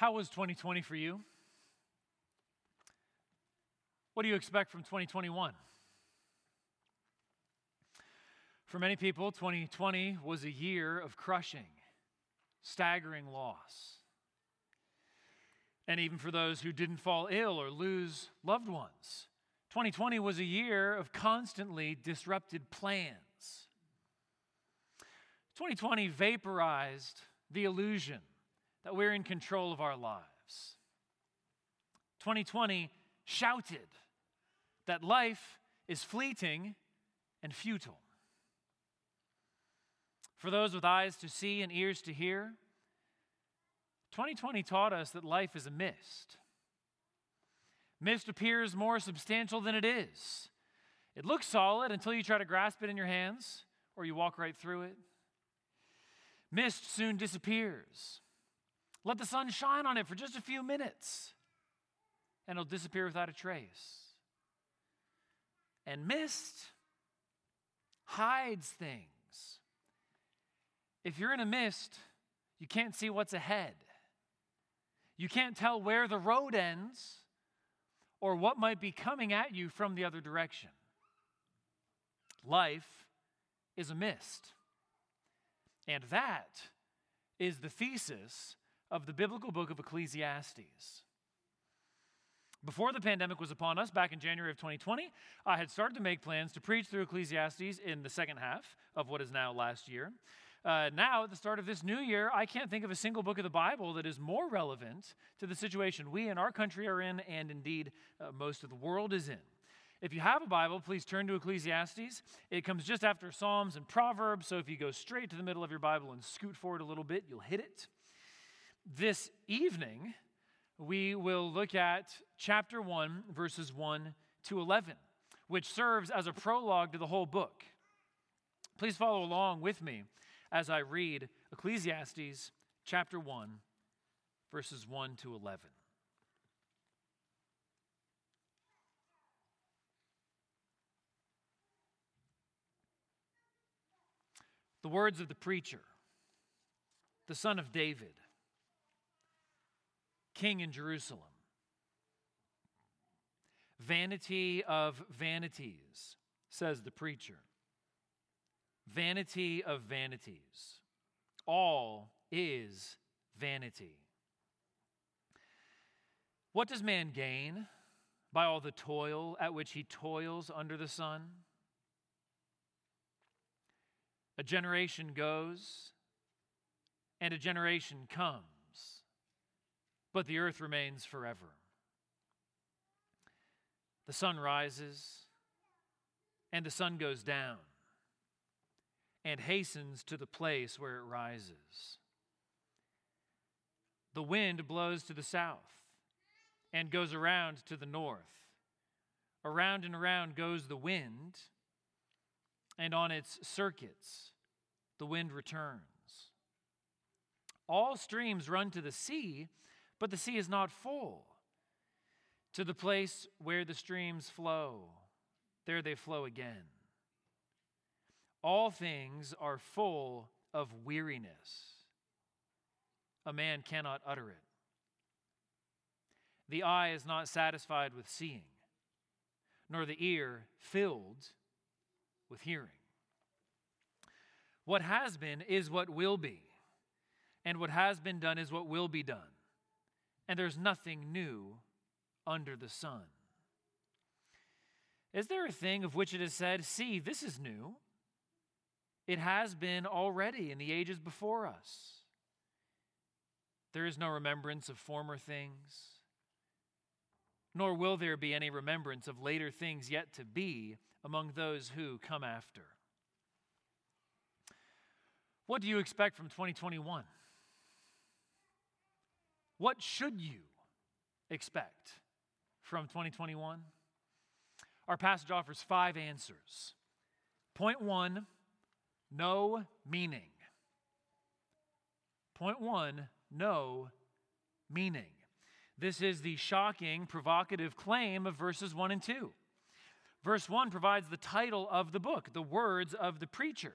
How was 2020 for you? What do you expect from 2021? For many people, 2020 was a year of crushing, staggering loss. And even for those who didn't fall ill or lose loved ones, 2020 was a year of constantly disrupted plans. 2020 vaporized the illusion that we're in control of our lives. 2020 shouted that life is fleeting and futile. For those with eyes to see and ears to hear, 2020 taught us that life is a mist. Mist appears more substantial than it is. It looks solid until you try to grasp it in your hands or you walk right through it. Mist soon disappears. Let the sun shine on it for just a few minutes, and it'll disappear without a trace. And mist hides things. If you're in a mist, you can't see what's ahead. You can't tell where the road ends or what might be coming at you from the other direction. Life is a mist. And that is the thesis of the biblical book of Ecclesiastes. Before the pandemic was upon us, back in January of 2020, I had started to make plans to preach through Ecclesiastes in the second half of what is now last year. Uh, now, at the start of this new year, I can't think of a single book of the Bible that is more relevant to the situation we in our country are in, and indeed uh, most of the world is in. If you have a Bible, please turn to Ecclesiastes. It comes just after Psalms and Proverbs, so if you go straight to the middle of your Bible and scoot forward a little bit, you'll hit it. This evening, we will look at chapter 1, verses 1 to 11, which serves as a prologue to the whole book. Please follow along with me as I read Ecclesiastes chapter 1, verses 1 to 11. The words of the preacher, the son of David, king in Jerusalem. Vanity of vanities, says the preacher vanity of vanities. All is vanity. What does man gain by all the toil at which he toils under the sun? A generation goes and a generation comes, but the earth remains forever. The sun rises and the sun goes down and hastens to the place where it rises. The wind blows to the south and goes around to the north. Around and around goes the wind, and on its circuits the wind returns. All streams run to the sea, but the sea is not full. To the place where the streams flow, there they flow again. All things are full of weariness. A man cannot utter it. The eye is not satisfied with seeing, nor the ear filled with hearing. What has been is what will be, and what has been done is what will be done. And there's nothing new under the sun. Is there a thing of which it is said, See, this is new? It has been already in the ages before us. There is no remembrance of former things, nor will there be any remembrance of later things yet to be among those who come after. What do you expect from 2021? What should you expect from 2021? Our passage offers five answers. Point one no meaning. Point one no meaning. This is the shocking, provocative claim of verses 1 and 2. Verse 1 provides the title of the book, the words of the preacher,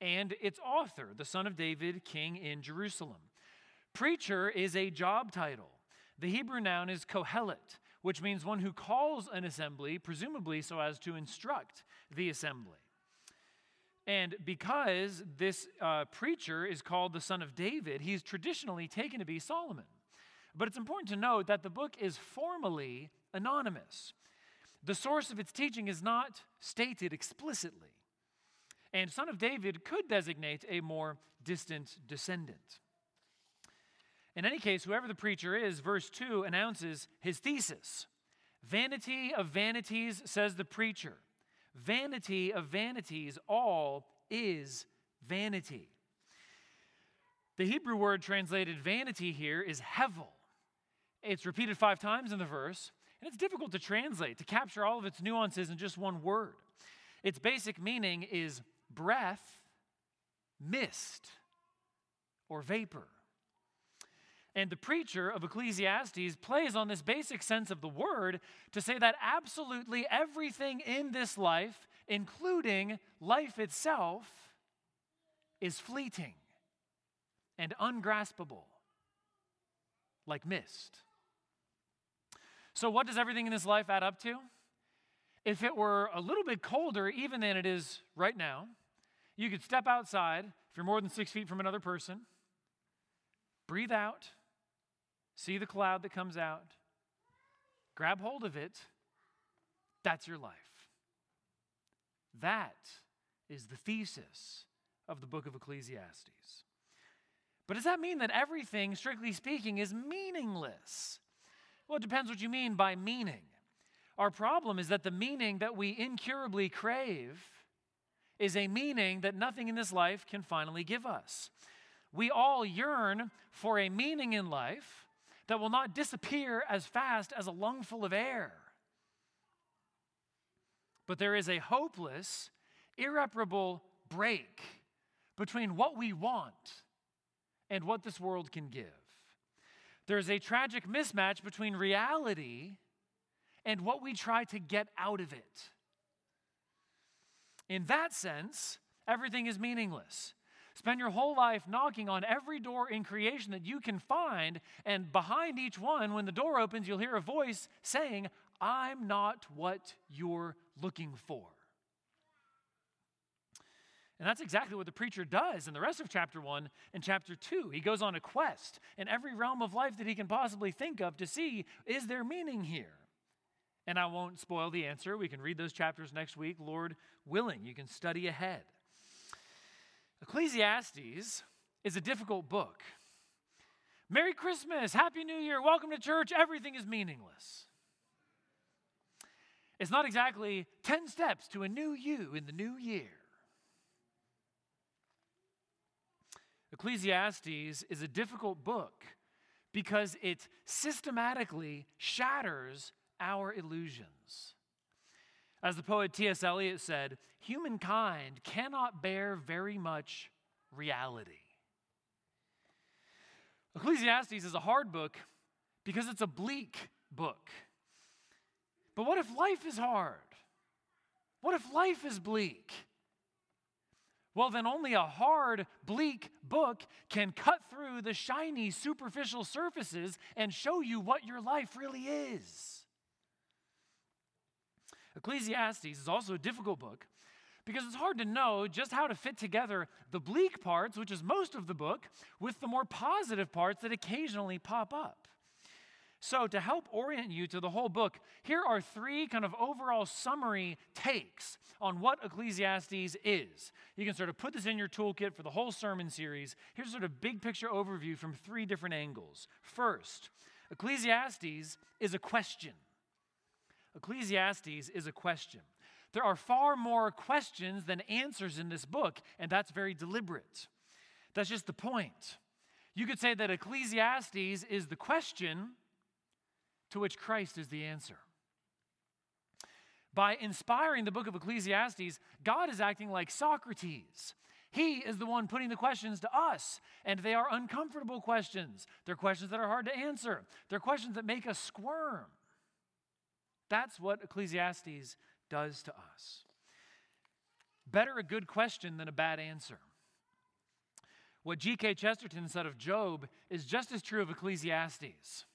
and its author, the son of David, king in Jerusalem. Preacher is a job title. The Hebrew noun is kohelet, which means one who calls an assembly, presumably so as to instruct the assembly. And because this uh, preacher is called the son of David, he's traditionally taken to be Solomon. But it's important to note that the book is formally anonymous. The source of its teaching is not stated explicitly. And son of David could designate a more distant descendant. In any case, whoever the preacher is, verse 2 announces his thesis. Vanity of vanities, says the preacher. Vanity of vanities, all is vanity. The Hebrew word translated vanity here is hevel. It's repeated five times in the verse, and it's difficult to translate, to capture all of its nuances in just one word. Its basic meaning is breath, mist, or vapor. And the preacher of Ecclesiastes plays on this basic sense of the word to say that absolutely everything in this life, including life itself, is fleeting and ungraspable, like mist. So, what does everything in this life add up to? If it were a little bit colder, even than it is right now, you could step outside if you're more than six feet from another person, breathe out see the cloud that comes out, grab hold of it. That's your life. That is the thesis of the book of Ecclesiastes. But does that mean that everything, strictly speaking, is meaningless? Well, it depends what you mean by meaning. Our problem is that the meaning that we incurably crave is a meaning that nothing in this life can finally give us. We all yearn for a meaning in life that will not disappear as fast as a lungful of air. But there is a hopeless, irreparable break between what we want and what this world can give. There's a tragic mismatch between reality and what we try to get out of it. In that sense, everything is meaningless. Spend your whole life knocking on every door in creation that you can find, and behind each one, when the door opens, you'll hear a voice saying, I'm not what you're looking for. And that's exactly what the preacher does in the rest of chapter 1 and chapter 2. He goes on a quest in every realm of life that he can possibly think of to see is there meaning here? And I won't spoil the answer. We can read those chapters next week, Lord willing. You can study ahead. Ecclesiastes is a difficult book. Merry Christmas, Happy New Year, welcome to church, everything is meaningless. It's not exactly 10 steps to a new you in the new year. Ecclesiastes is a difficult book because it systematically shatters our illusions. As the poet T.S. Eliot said, humankind cannot bear very much reality. Ecclesiastes is a hard book because it's a bleak book. But what if life is hard? What if life is bleak? Well, then only a hard, bleak book can cut through the shiny, superficial surfaces and show you what your life really is. Ecclesiastes is also a difficult book because it's hard to know just how to fit together the bleak parts, which is most of the book, with the more positive parts that occasionally pop up. So, to help orient you to the whole book, here are three kind of overall summary takes on what Ecclesiastes is. You can sort of put this in your toolkit for the whole sermon series. Here's sort of big picture overview from three different angles. First, Ecclesiastes is a question. Ecclesiastes is a question. There are far more questions than answers in this book, and that's very deliberate. That's just the point. You could say that Ecclesiastes is the question to which Christ is the answer. By inspiring the book of Ecclesiastes, God is acting like Socrates. He is the one putting the questions to us, and they are uncomfortable questions. They're questions that are hard to answer, they're questions that make us squirm. That's what Ecclesiastes does to us. Better a good question than a bad answer. What G.K. Chesterton said of Job is just as true of Ecclesiastes.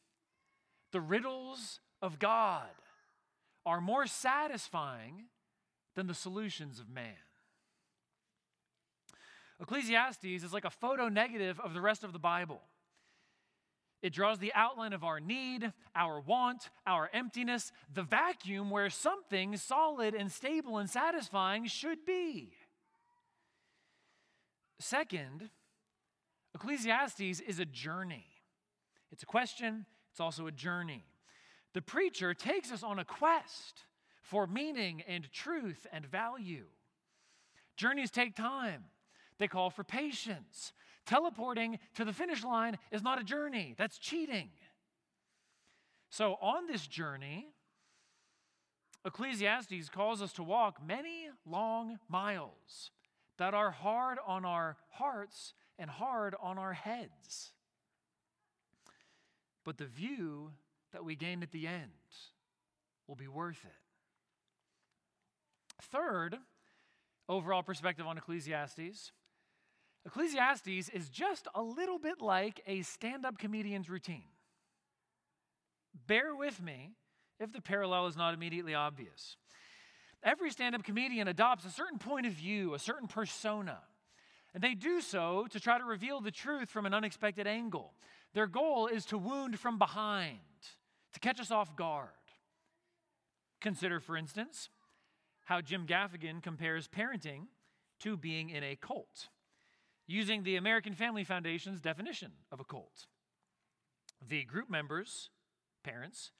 The riddles of God are more satisfying than the solutions of man. Ecclesiastes is like a photo negative of the rest of the Bible. It draws the outline of our need, our want, our emptiness, the vacuum where something solid and stable and satisfying should be. Second, Ecclesiastes is a journey. It's a question, it's also a journey. The preacher takes us on a quest for meaning and truth and value. Journeys take time, they call for patience. Teleporting to the finish line is not a journey, that's cheating. So, on this journey, Ecclesiastes calls us to walk many long miles that are hard on our hearts and hard on our heads. But the view that we gain at the end will be worth it. Third, overall perspective on Ecclesiastes Ecclesiastes is just a little bit like a stand up comedian's routine. Bear with me if the parallel is not immediately obvious. Every stand up comedian adopts a certain point of view, a certain persona. And they do so to try to reveal the truth from an unexpected angle. Their goal is to wound from behind, to catch us off guard. Consider, for instance, how Jim Gaffigan compares parenting to being in a cult, using the American Family Foundation's definition of a cult. The group members, parents,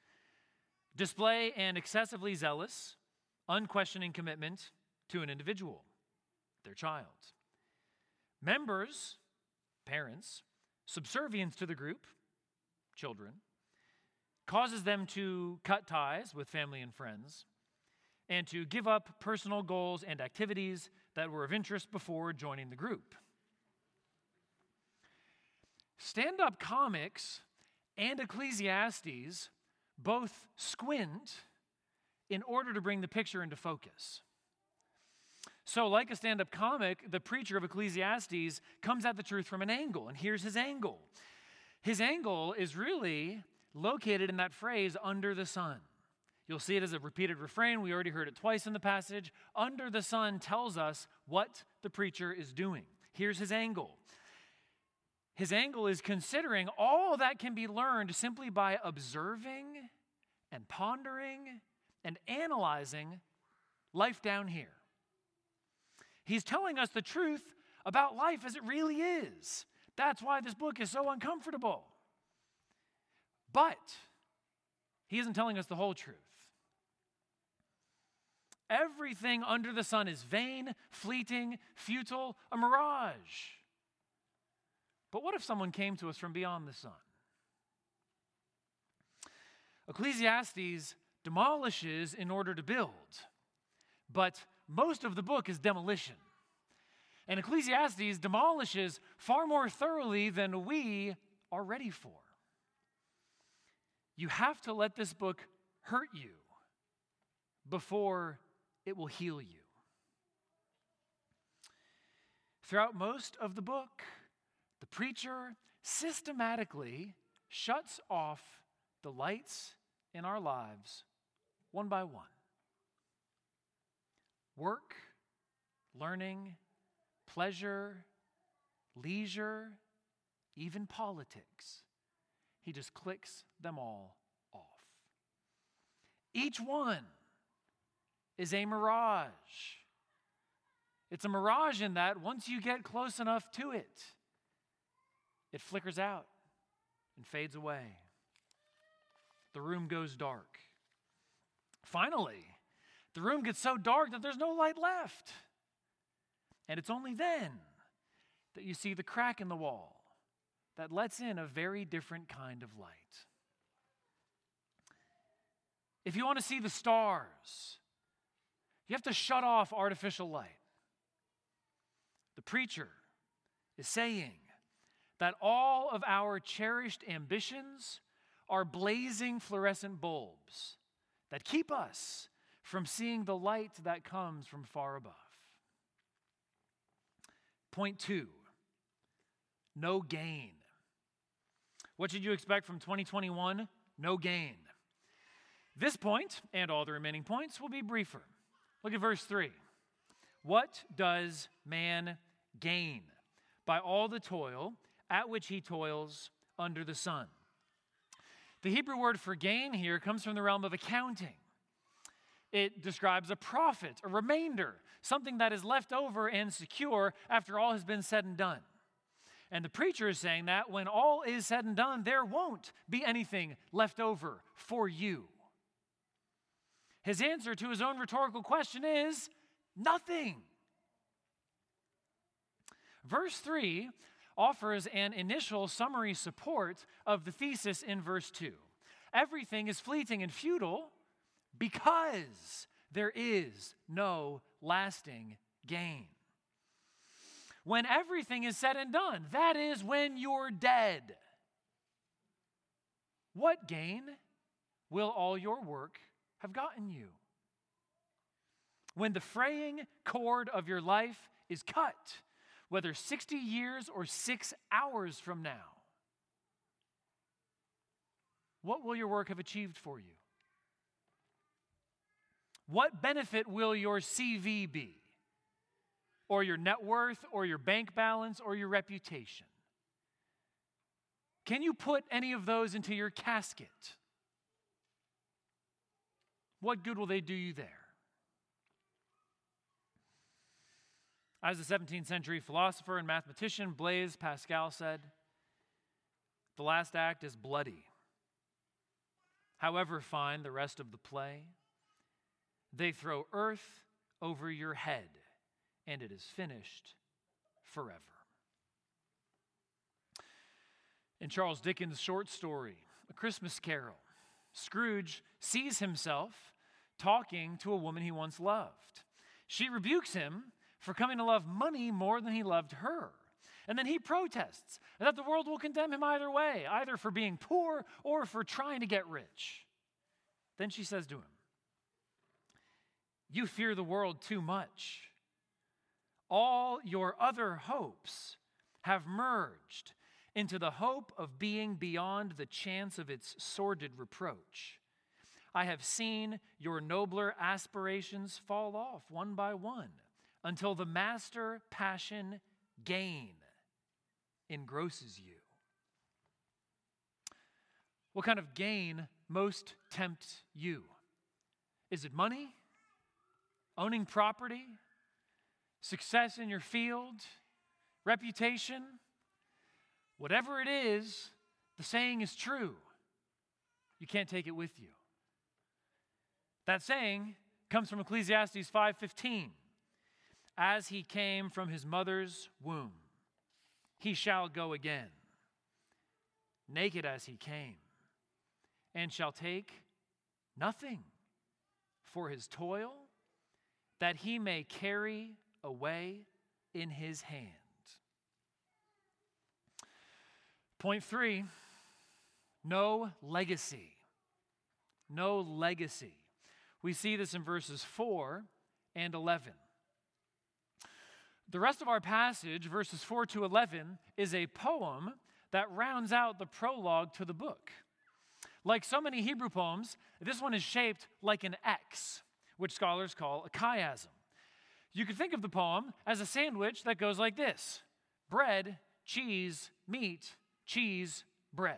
display an excessively zealous, unquestioning commitment to an individual, their child. Members, parents, subservience to the group, children, causes them to cut ties with family and friends and to give up personal goals and activities that were of interest before joining the group. Stand up comics and Ecclesiastes both squint in order to bring the picture into focus. So, like a stand up comic, the preacher of Ecclesiastes comes at the truth from an angle. And here's his angle his angle is really located in that phrase, under the sun. You'll see it as a repeated refrain. We already heard it twice in the passage. Under the sun tells us what the preacher is doing. Here's his angle. His angle is considering all that can be learned simply by observing and pondering and analyzing life down here. He's telling us the truth about life as it really is. That's why this book is so uncomfortable. But he isn't telling us the whole truth. Everything under the sun is vain, fleeting, futile, a mirage. But what if someone came to us from beyond the sun? Ecclesiastes demolishes in order to build. But most of the book is demolition. And Ecclesiastes demolishes far more thoroughly than we are ready for. You have to let this book hurt you before it will heal you. Throughout most of the book, the preacher systematically shuts off the lights in our lives one by one. Work, learning, pleasure, leisure, even politics. He just clicks them all off. Each one is a mirage. It's a mirage in that once you get close enough to it, it flickers out and fades away. The room goes dark. Finally, the room gets so dark that there's no light left. And it's only then that you see the crack in the wall that lets in a very different kind of light. If you want to see the stars, you have to shut off artificial light. The preacher is saying that all of our cherished ambitions are blazing fluorescent bulbs that keep us from seeing the light that comes from far above. Point two no gain. What should you expect from 2021? No gain. This point and all the remaining points will be briefer. Look at verse 3. What does man gain by all the toil at which he toils under the sun? The Hebrew word for gain here comes from the realm of accounting. It describes a profit, a remainder, something that is left over and secure after all has been said and done. And the preacher is saying that when all is said and done, there won't be anything left over for you. His answer to his own rhetorical question is nothing. Verse 3 offers an initial summary support of the thesis in verse 2. Everything is fleeting and futile because there is no lasting gain. When everything is said and done, that is when you're dead. What gain will all your work have gotten you? When the fraying cord of your life is cut, whether 60 years or six hours from now, what will your work have achieved for you? What benefit will your CV be? Or your net worth, or your bank balance, or your reputation? Can you put any of those into your casket? What good will they do you there? As the 17th century philosopher and mathematician Blaise Pascal said, the last act is bloody. However fine the rest of the play, they throw earth over your head, and it is finished forever. In Charles Dickens' short story, A Christmas Carol, Scrooge sees himself talking to a woman he once loved. She rebukes him for coming to love money more than he loved her. And then he protests that the world will condemn him either way, either for being poor or for trying to get rich. Then she says to him, You fear the world too much. All your other hopes have merged into the hope of being beyond the chance of its sordid reproach. I have seen your nobler aspirations fall off one by one until the master passion gain engrosses you. What kind of gain most tempts you? Is it money? Owning property? Success in your field? Reputation? Whatever it is, the saying is true. You can't take it with you. That saying comes from Ecclesiastes 5:15. As he came from his mother's womb, he shall go again, naked as he came, and shall take nothing for his toil that he may carry away in his hand. Point three no legacy. No legacy. We see this in verses 4 and 11. The rest of our passage, verses 4 to 11, is a poem that rounds out the prologue to the book. Like so many Hebrew poems, this one is shaped like an X, which scholars call a chiasm. You could think of the poem as a sandwich that goes like this bread, cheese, meat, cheese, bread.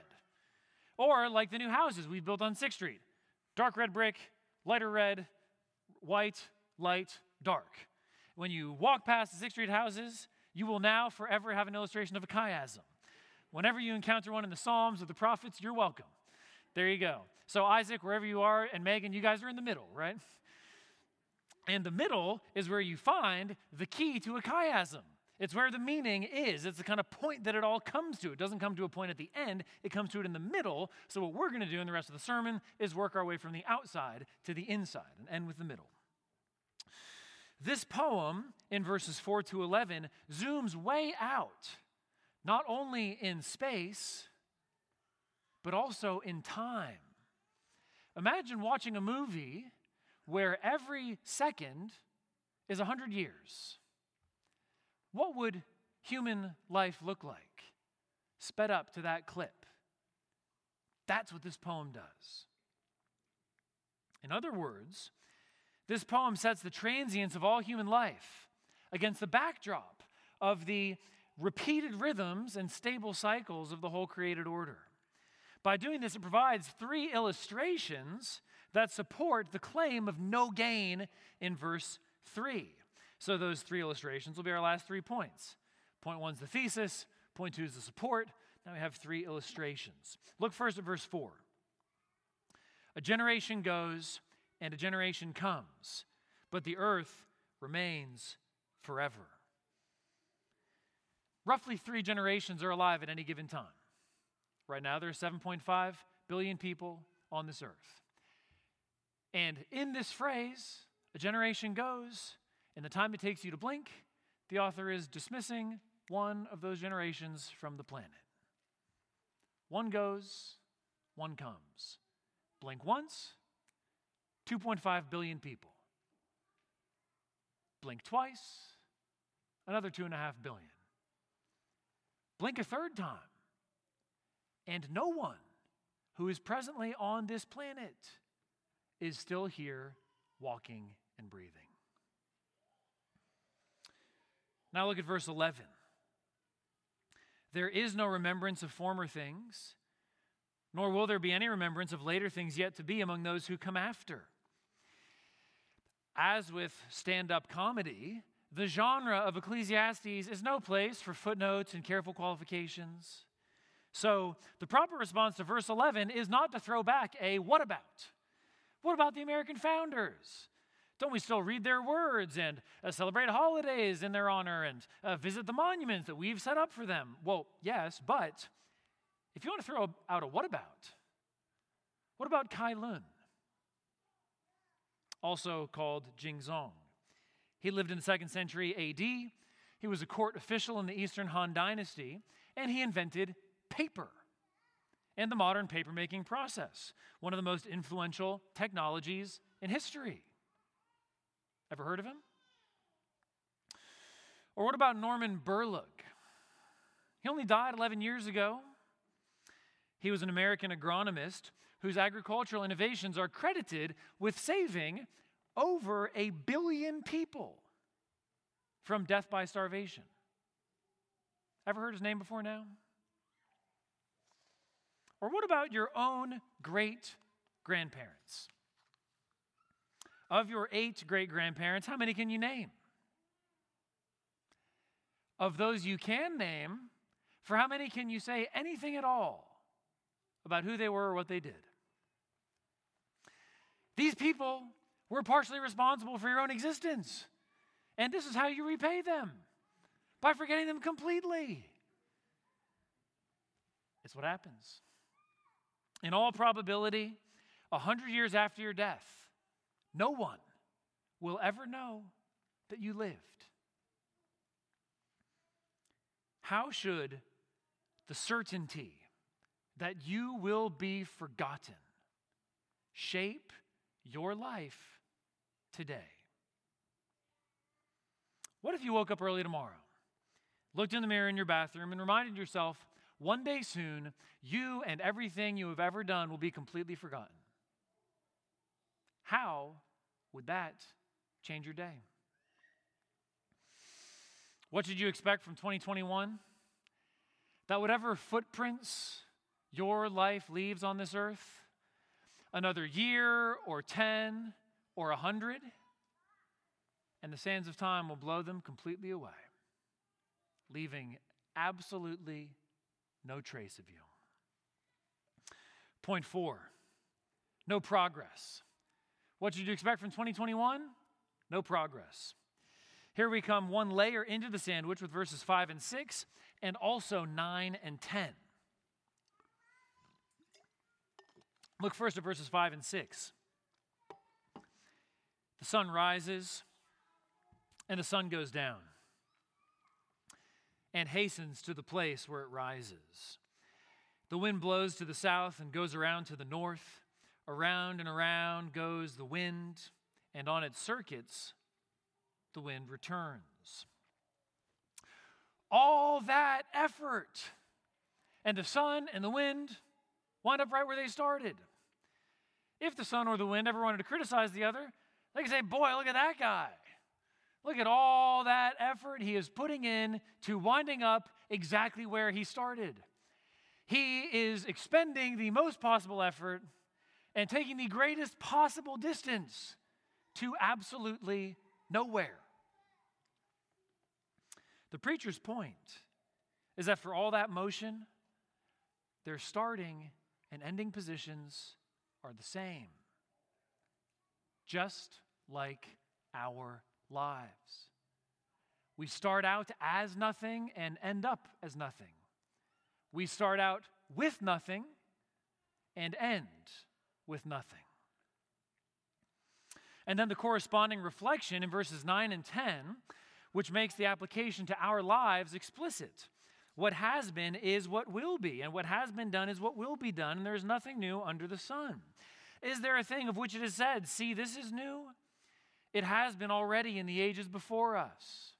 Or like the new houses we've built on 6th Street dark red brick, lighter red, white, light, dark. When you walk past the 6th Street houses, you will now forever have an illustration of a chiasm. Whenever you encounter one in the Psalms or the prophets, you're welcome. There you go. So, Isaac, wherever you are, and Megan, you guys are in the middle, right? And the middle is where you find the key to a chiasm. It's where the meaning is. It's the kind of point that it all comes to. It doesn't come to a point at the end, it comes to it in the middle. So, what we're going to do in the rest of the sermon is work our way from the outside to the inside and end with the middle. This poem in verses 4 to 11 zooms way out, not only in space, but also in time. Imagine watching a movie where every second is 100 years. What would human life look like? sped up to that clip. That's what this poem does. In other words, this poem sets the transience of all human life against the backdrop of the repeated rhythms and stable cycles of the whole created order. By doing this, it provides three illustrations that support the claim of no gain in verse 3. So, those three illustrations will be our last three points. Point one is the thesis, point two is the support. Now we have three illustrations. Look first at verse 4. A generation goes and a generation comes, but the earth remains forever. Roughly three generations are alive at any given time. Right now, there are 7.5 billion people on this earth. And in this phrase, a generation goes, and the time it takes you to blink, the author is dismissing one of those generations from the planet. One goes, one comes. Blink once, 2.5 billion people. Blink twice, another 2.5 billion. Blink a third time, and no one who is presently on this planet is still here walking and breathing. Now look at verse 11. There is no remembrance of former things, nor will there be any remembrance of later things yet to be among those who come after. As with stand up comedy, the genre of Ecclesiastes is no place for footnotes and careful qualifications. So, the proper response to verse 11 is not to throw back a what about? What about the American founders? Don't we still read their words and uh, celebrate holidays in their honor and uh, visit the monuments that we've set up for them? Well, yes, but if you want to throw out a what about, what about Cai Lun? Also called Jingzhong. He lived in the second century AD. He was a court official in the Eastern Han Dynasty, and he invented paper and the modern papermaking process, one of the most influential technologies in history. Ever heard of him? Or what about Norman Borlaug? He only died 11 years ago. He was an American agronomist whose agricultural innovations are credited with saving over a billion people from death by starvation. Ever heard his name before now? Or what about your own great grandparents? Of your eight great grandparents, how many can you name? Of those you can name, for how many can you say anything at all about who they were or what they did? These people were partially responsible for your own existence. And this is how you repay them by forgetting them completely. It's what happens. In all probability, a hundred years after your death, no one will ever know that you lived. How should the certainty that you will be forgotten shape your life today? What if you woke up early tomorrow, looked in the mirror in your bathroom, and reminded yourself one day soon, you and everything you have ever done will be completely forgotten? How would that change your day? What should you expect from 2021? That whatever footprints your life leaves on this earth, another year or 10 or a 100, and the sands of time will blow them completely away, leaving absolutely no trace of you. Point four no progress. What did you expect from 2021? No progress. Here we come one layer into the sandwich with verses 5 and 6, and also 9 and 10. Look first at verses 5 and 6. The sun rises and the sun goes down and hastens to the place where it rises. The wind blows to the south and goes around to the north. Around and around goes the wind, and on its circuits, the wind returns. All that effort and the sun and the wind wind up right where they started. If the sun or the wind ever wanted to criticize the other, they could say, Boy, look at that guy. Look at all that effort he is putting in to winding up exactly where he started. He is expending the most possible effort and taking the greatest possible distance to absolutely nowhere. The preacher's point is that for all that motion, their starting and ending positions are the same, just like our lives. We start out as nothing and end up as nothing. We start out with nothing and end with nothing. And then the corresponding reflection in verses 9 and 10, which makes the application to our lives explicit. What has been is what will be, and what has been done is what will be done, and there's nothing new under the sun. Is there a thing of which it is said, See, this is new? It has been already in the ages before us.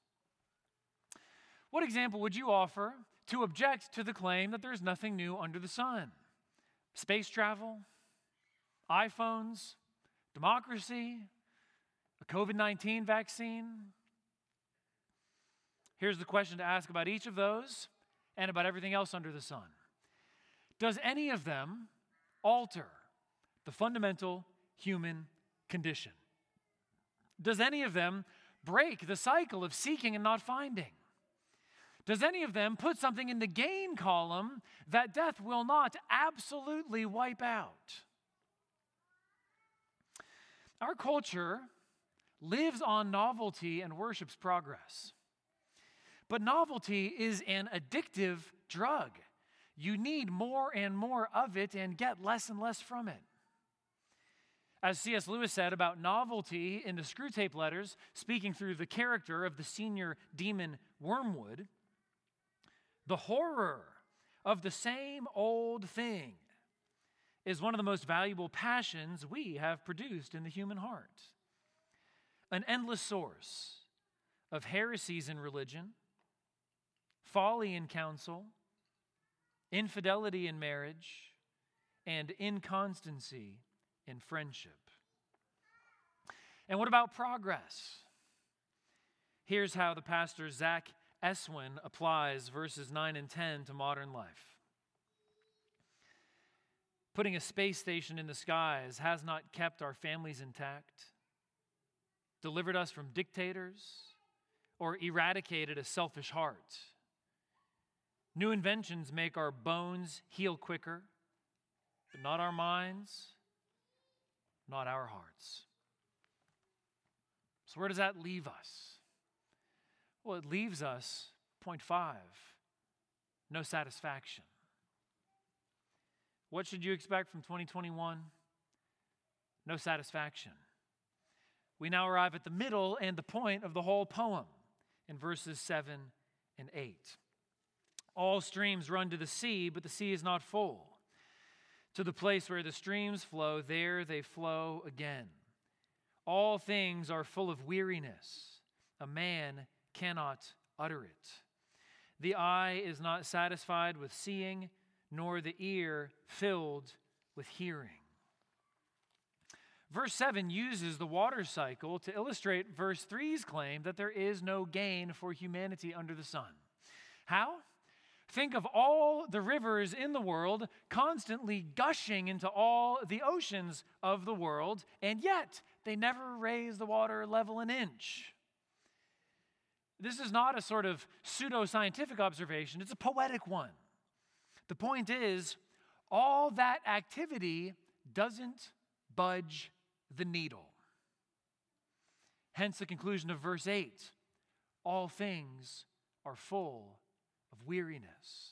What example would you offer to object to the claim that there's nothing new under the sun? Space travel, iPhones, democracy, a COVID 19 vaccine? Here's the question to ask about each of those and about everything else under the sun Does any of them alter the fundamental human condition? Does any of them break the cycle of seeking and not finding? Does any of them put something in the gain column that death will not absolutely wipe out? Our culture lives on novelty and worships progress. But novelty is an addictive drug. You need more and more of it and get less and less from it. As C.S. Lewis said about novelty in the Screwtape Letters, speaking through the character of the senior demon Wormwood, the horror of the same old thing is one of the most valuable passions we have produced in the human heart. An endless source of heresies in religion, folly in counsel, infidelity in marriage, and inconstancy in friendship. And what about progress? Here's how the pastor Zack Eswine applies verses 9 and 10 to modern life. Putting a space station in the skies has not kept our families intact, delivered us from dictators, or eradicated a selfish heart. New inventions make our bones heal quicker, but not our minds not our hearts. So, where does that leave us? Well, it leaves us, point five, no satisfaction. What should you expect from 2021? No satisfaction. We now arrive at the middle and the point of the whole poem in verses 7 and 8. All streams run to the sea, but the sea is not full. To the place where the streams flow, there they flow again. All things are full of weariness. A man cannot utter it. The eye is not satisfied with seeing, nor the ear filled with hearing. Verse 7 uses the water cycle to illustrate verse 3's claim that there is no gain for humanity under the sun. How? Think of all the rivers in the world constantly gushing into all the oceans of the world, and yet they never raise the water level an inch. This is not a sort of pseudo scientific observation, it's a poetic one. The point is, all that activity doesn't budge the needle. Hence the conclusion of verse 8 all things are full of weariness.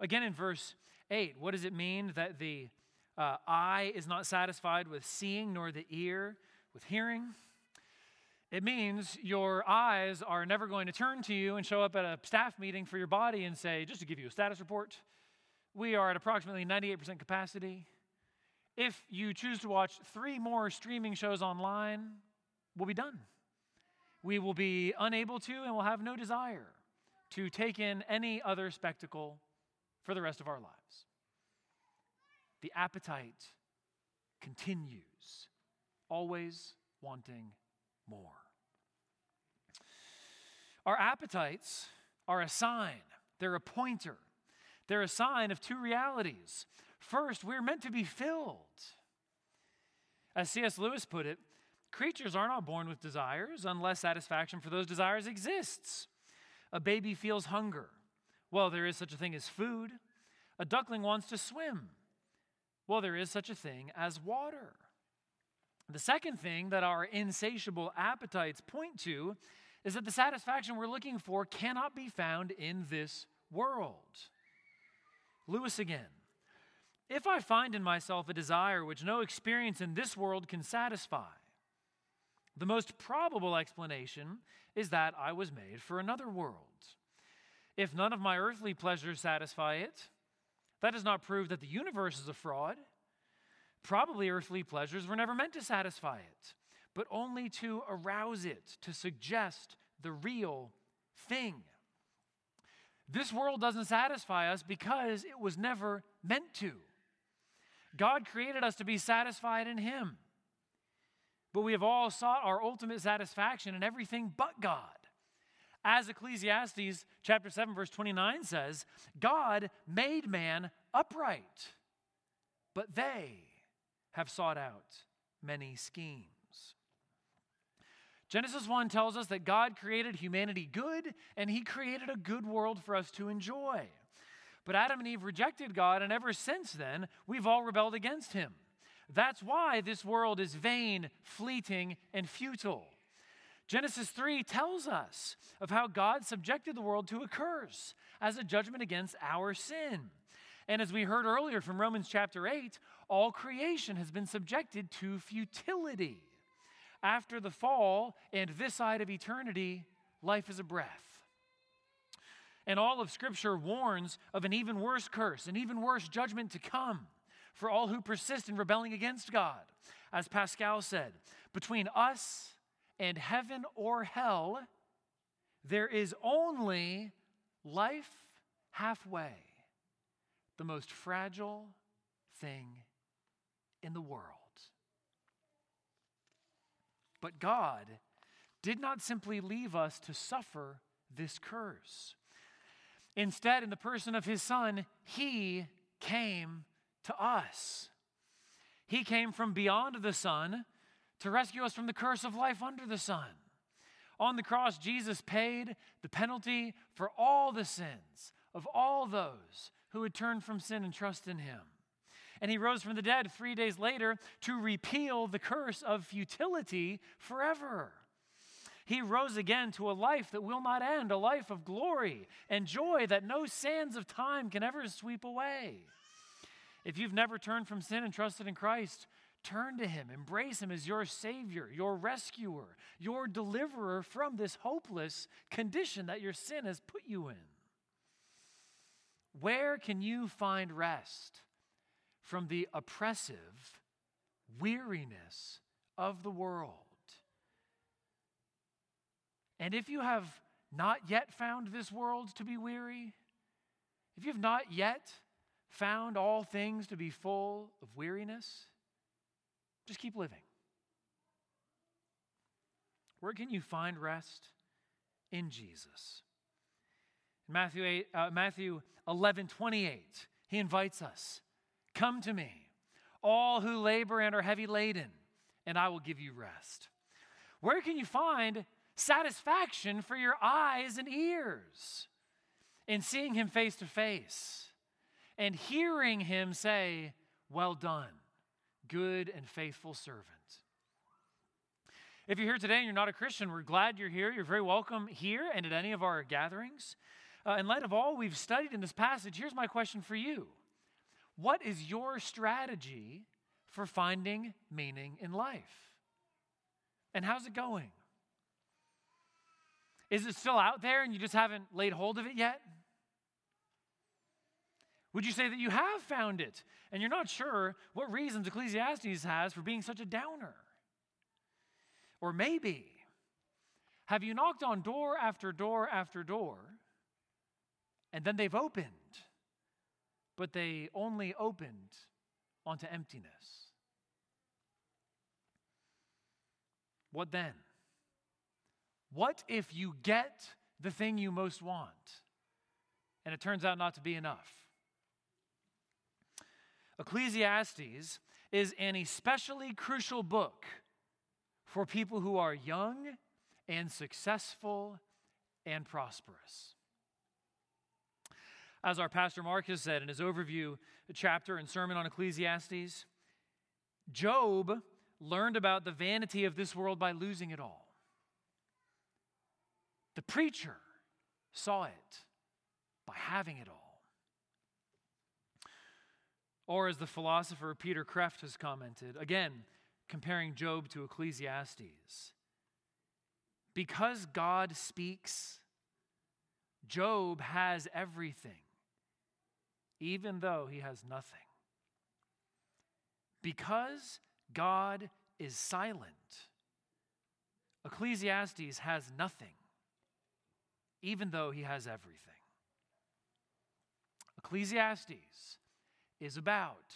Again, in verse 8, what does it mean that the uh, eye is not satisfied with seeing, nor the ear with hearing? It means your eyes are never going to turn to you and show up at a staff meeting for your body and say, just to give you a status report, we are at approximately 98% capacity. If you choose to watch three more streaming shows online, we'll be done. We will be unable to and will have no desire to take in any other spectacle for the rest of our lives. The appetite continues, always wanting more. Our appetites are a sign, they're a pointer, they're a sign of two realities. First, we're meant to be filled. As C.S. Lewis put it, creatures are not born with desires unless satisfaction for those desires exists. A baby feels hunger. Well, there is such a thing as food. A duckling wants to swim. Well, there is such a thing as water. The second thing that our insatiable appetites point to is that the satisfaction we're looking for cannot be found in this world. Lewis again. If I find in myself a desire which no experience in this world can satisfy, the most probable explanation is that I was made for another world. If none of my earthly pleasures satisfy it, that does not prove that the universe is a fraud. Probably earthly pleasures were never meant to satisfy it, but only to arouse it, to suggest the real thing. This world doesn't satisfy us because it was never meant to. God created us to be satisfied in Him. But we have all sought our ultimate satisfaction in everything but God. As Ecclesiastes chapter 7 verse 29 says, God made man upright, but they have sought out many schemes. Genesis 1 tells us that God created humanity good and he created a good world for us to enjoy. But Adam and Eve rejected God, and ever since then, we've all rebelled against him. That's why this world is vain, fleeting, and futile. Genesis 3 tells us of how God subjected the world to a curse as a judgment against our sin. And as we heard earlier from Romans chapter 8, all creation has been subjected to futility. After the fall and this side of eternity, life is a breath. And all of Scripture warns of an even worse curse, an even worse judgment to come for all who persist in rebelling against God. As Pascal said, between us and heaven or hell, there is only life halfway, the most fragile thing in the world. But God did not simply leave us to suffer this curse. Instead, in the person of his son, he came to us. He came from beyond the sun to rescue us from the curse of life under the sun. On the cross, Jesus paid the penalty for all the sins of all those who had turned from sin and trust in him. And he rose from the dead three days later to repeal the curse of futility forever. He rose again to a life that will not end, a life of glory and joy that no sands of time can ever sweep away. If you've never turned from sin and trusted in Christ, turn to Him, embrace Him as your Savior, your rescuer, your deliverer from this hopeless condition that your sin has put you in. Where can you find rest from the oppressive weariness of the world? And if you have not yet found this world to be weary, if you have not yet found all things to be full of weariness, just keep living. Where can you find rest? In Jesus. In Matthew, 8, uh, Matthew 11 28, he invites us Come to me, all who labor and are heavy laden, and I will give you rest. Where can you find satisfaction for your eyes and ears in seeing him face to face and hearing him say, Well done, good and faithful servant. If you're here today and you're not a Christian, we're glad you're here. You're very welcome here and at any of our gatherings. Uh, in light of all we've studied in this passage, here's my question for you What is your strategy for finding meaning in life? And how's it going? Is it still out there and you just haven't laid hold of it yet? Would you say that you have found it and you're not sure what reasons Ecclesiastes has for being such a downer? Or maybe, have you knocked on door after door after door and then they've opened, but they only opened onto emptiness. What then? What if you get the thing you most want and it turns out not to be enough? Ecclesiastes is an especially crucial book for people who are young and successful and prosperous. As our pastor Marcus said in his overview chapter and sermon on Ecclesiastes, Job learned about the vanity of this world by losing it all. The preacher saw it by having it all. Or, as the philosopher Peter Kreeft has commented, again, comparing Job to Ecclesiastes, because God speaks, Job has everything, even though he has nothing. Because God is silent, Ecclesiastes has nothing, even though he has everything. Ecclesiastes is about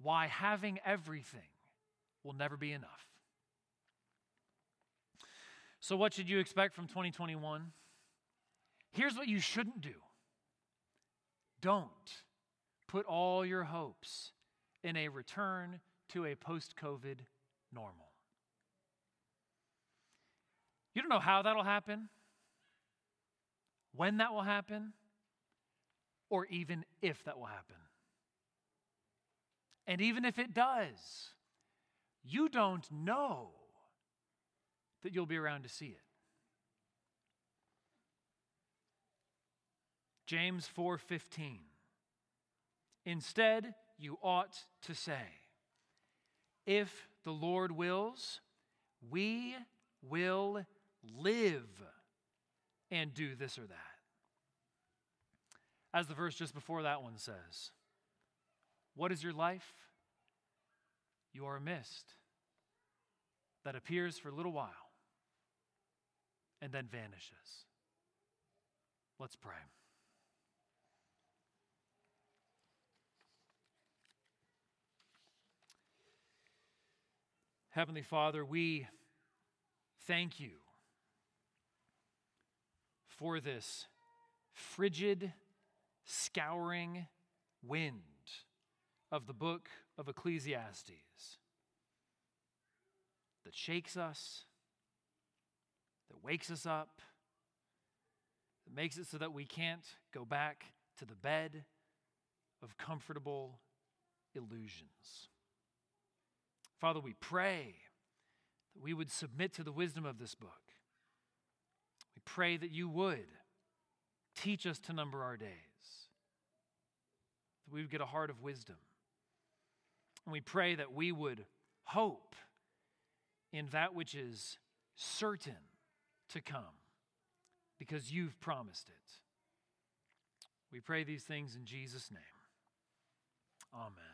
why having everything will never be enough. So, what should you expect from 2021? Here's what you shouldn't do don't put all your hopes in a return to a post COVID normal. You don't know how that'll happen, when that will happen, or even if that will happen. And even if it does, you don't know that you'll be around to see it. James 4:15 Instead, you ought to say, if the Lord wills, we will live and do this or that. As the verse just before that one says, what is your life? You are a mist that appears for a little while and then vanishes. Let's pray. Heavenly Father, we thank you for this frigid, scouring wind of the book of Ecclesiastes that shakes us, that wakes us up, that makes it so that we can't go back to the bed of comfortable illusions. Father, we pray that we would submit to the wisdom of this book. We pray that you would teach us to number our days, that we would get a heart of wisdom. And we pray that we would hope in that which is certain to come because you've promised it. We pray these things in Jesus' name. Amen.